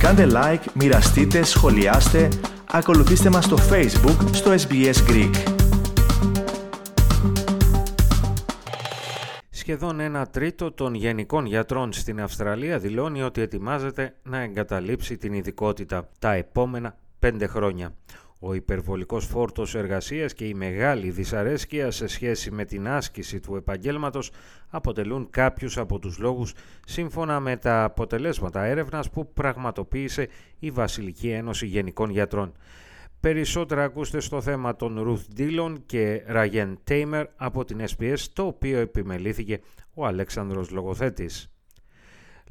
Κάντε like, μοιραστείτε, σχολιάστε, ακολουθήστε μας στο Facebook στο SBS Greek. Σχεδόν ένα τρίτο των γενικών γιατρών στην Αυστραλία δηλώνει ότι ετοιμάζεται να εγκαταλείψει την ειδικότητα τα επόμενα πέντε χρόνια. Ο υπερβολικός φόρτος εργασίας και η μεγάλη δυσαρέσκεια σε σχέση με την άσκηση του επαγγέλματος αποτελούν κάποιους από τους λόγους σύμφωνα με τα αποτελέσματα έρευνας που πραγματοποίησε η Βασιλική Ένωση Γενικών Γιατρών. Περισσότερα ακούστε στο θέμα των Ruth Dillon και Ryan Tamer από την SBS, το οποίο επιμελήθηκε ο Αλέξανδρος Λογοθέτης.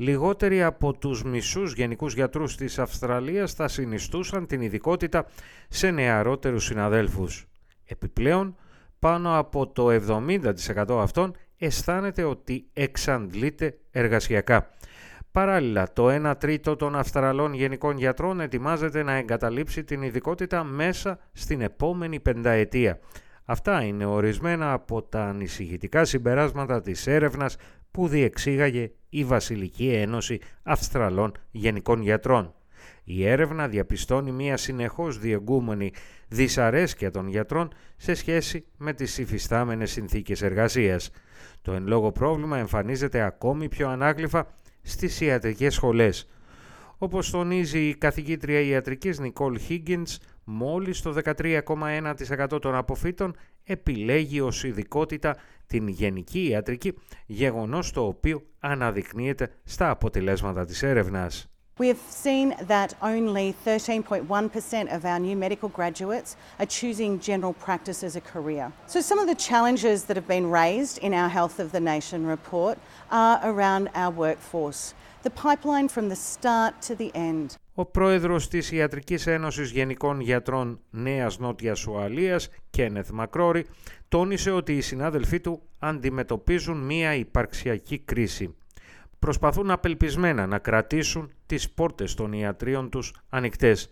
Λιγότεροι από τους μισούς γενικούς γιατρούς της Αυστραλίας θα συνιστούσαν την ειδικότητα σε νεαρότερους συναδέλφους. Επιπλέον, πάνω από το 70% αυτών αισθάνεται ότι εξαντλείται εργασιακά. Παράλληλα, το 1 τρίτο των Αυστραλών γενικών γιατρών ετοιμάζεται να εγκαταλείψει την ειδικότητα μέσα στην επόμενη πενταετία. Αυτά είναι ορισμένα από τα ανησυχητικά συμπεράσματα της έρευνας που διεξήγαγε η Βασιλική Ένωση Αυστραλών Γενικών Γιατρών. Η έρευνα διαπιστώνει μια συνεχώς διεγκούμενη δυσαρέσκεια των γιατρών σε σχέση με τις υφιστάμενες συνθήκες εργασίας. Το εν λόγω πρόβλημα εμφανίζεται ακόμη πιο ανάγλυφα στις ιατρικές σχολές. Όπως τονίζει η καθηγήτρια ιατρικής Νικόλ Higgins, μόλις το 13,1% των αποφύτων επιλέγει ως ειδικότητα την γενική ιατρική, γεγονός το οποίο αναδεικνύεται στα αποτελέσματα της έρευνας. We have seen that only 13.1% of our new medical graduates are choosing general practice as a career. So, some of the challenges that have been raised in our Health of the Nation report are around our workforce. The pipeline from the start to the end. Ο πρόεδρος της Ιατρικής Ένωσης Γενικών Γιατρών Νέας Νότιας Ουαλίας, Κένεθ Μακρόρη, τόνισε ότι οι συνάδελφοί του αντιμετωπίζουν μία υπαρξιακή κρίση. Προσπαθούν απελπισμένα να κρατήσουν τις πόρτες των ιατρίων τους ανοιχτές.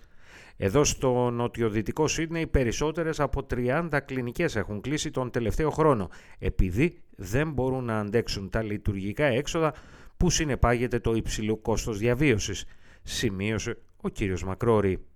Εδώ στο νοτιοδυτικό Σίδνεϊ περισσότερες από 30 κλινικές έχουν κλείσει τον τελευταίο χρόνο επειδή δεν μπορούν να αντέξουν τα λειτουργικά έξοδα που συνεπάγεται το υψηλό κόστος διαβίωσης, σημείωσε ο κύριος Μακρόρη.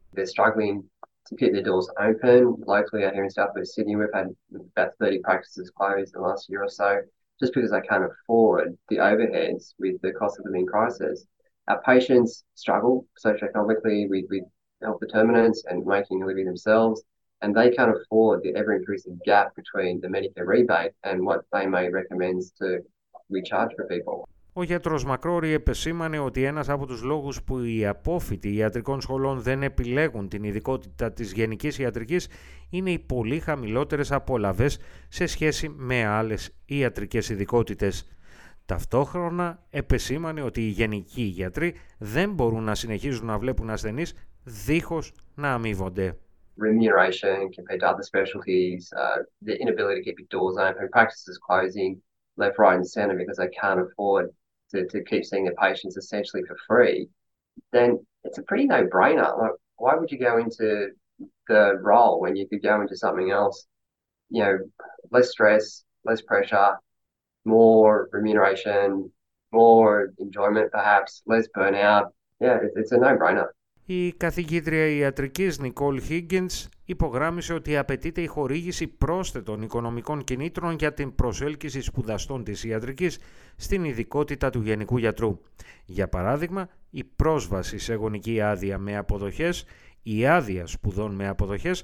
to keep their doors open. Locally out here in southwest Sydney, we've had about 30 practices closed in the last year or so just because they can't afford the overheads with the cost of living crisis. Our patients struggle socioeconomically with, with health determinants and making a living themselves, and they can't afford the ever increasing gap between the Medicare rebate and what they may recommend to recharge for people. Ο γιατρός Μακρόρη επεσήμανε ότι ένας από τους λόγους που οι απόφοιτοι ιατρικών σχολών δεν επιλέγουν την ειδικότητα της γενικής ιατρικής είναι οι πολύ χαμηλότερες απολαβές σε σχέση με άλλες ιατρικές ειδικότητες. Ταυτόχρονα επεσήμανε ότι οι γενικοί γιατροί δεν μπορούν να συνεχίζουν να βλέπουν ασθενείς δίχως να αμείβονται. Remuneration compared to other specialties, uh, the inability to keep your doors open, practices closing left, right and centre because they can't afford to, to keep seeing their patients essentially for free, then it's a pretty no-brainer. Like, why would you go into the role when you could go into something else? You know, less stress, less pressure, more remuneration, more enjoyment perhaps, less burnout. Yeah, it's, it's a no-brainer. Η καθηγήτρια ιατρικής Νικόλ Higgins υπογράμμισε ότι απαιτείται η χορήγηση πρόσθετων οικονομικών κινήτρων για την προσέλκυση σπουδαστών της ιατρικής στην ειδικότητα του γενικού γιατρού. Για παράδειγμα, η πρόσβαση σε γονική άδεια με αποδοχές, η άδεια σπουδών με αποδοχές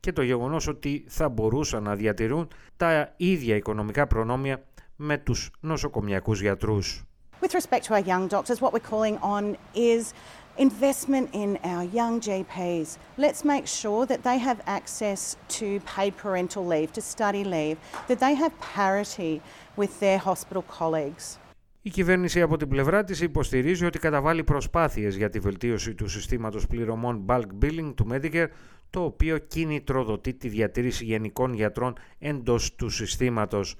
και το γεγονός ότι θα μπορούσαν να διατηρούν τα ίδια οικονομικά προνόμια με τους νοσοκομιακούς γιατρούς. With respect to our young doctors, what we're calling on is investment in our young GPs. Let's make sure that they have access to paid parental leave, to study leave, that they have parity with their hospital colleagues. Η κυβέρνηση από την πλευρά της υποστηρίζει ότι καταβάλει προσπάθειες για τη βελτίωση του συστήματος πληρωμών bulk billing του Medicare, το οποίο κινητροδοτεί τη διατήρηση γενικών γιατρών εντός του συστήματος.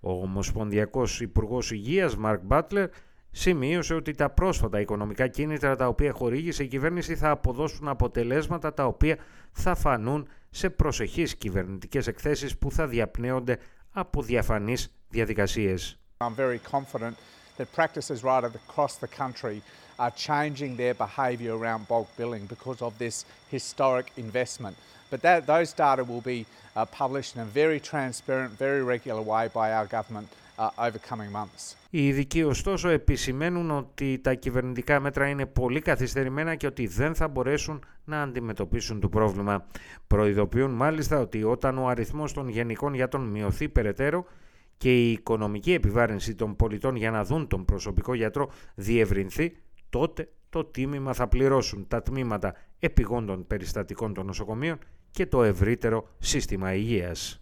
Ο Ομοσπονδιακός Υπουργός Υγείας Μαρκ Μπάτλερ σημείωσε ότι τα πρόσφατα οικονομικά κίνητρα τα οποία χορήγησε η κυβέρνηση θα αποδώσουν αποτελέσματα τα οποία θα φανούν σε προσεχείς κυβερνητικές εκθέσεις που θα διαπνέονται από διαφανείς διαδικασίες. I'm very confident that practices right across the country are changing their behaviour around bulk billing because of this historic investment. But that, those data will be uh, published in a very transparent, very regular way by our government uh, over coming months. Οι ειδικοί ωστόσο επισημαίνουν ότι τα κυβερνητικά μέτρα είναι πολύ καθυστερημένα και ότι δεν θα μπορέσουν να αντιμετωπίσουν το πρόβλημα. Προειδοποιούν μάλιστα ότι όταν ο αριθμός των γενικών γιατρών μειωθεί περαιτέρω και η οικονομική επιβάρυνση των πολιτών για να δουν τον προσωπικό γιατρό διευρυνθεί, τότε το τίμημα θα πληρώσουν τα τμήματα επιγόντων περιστατικών των νοσοκομείων και το ευρύτερο σύστημα υγείας.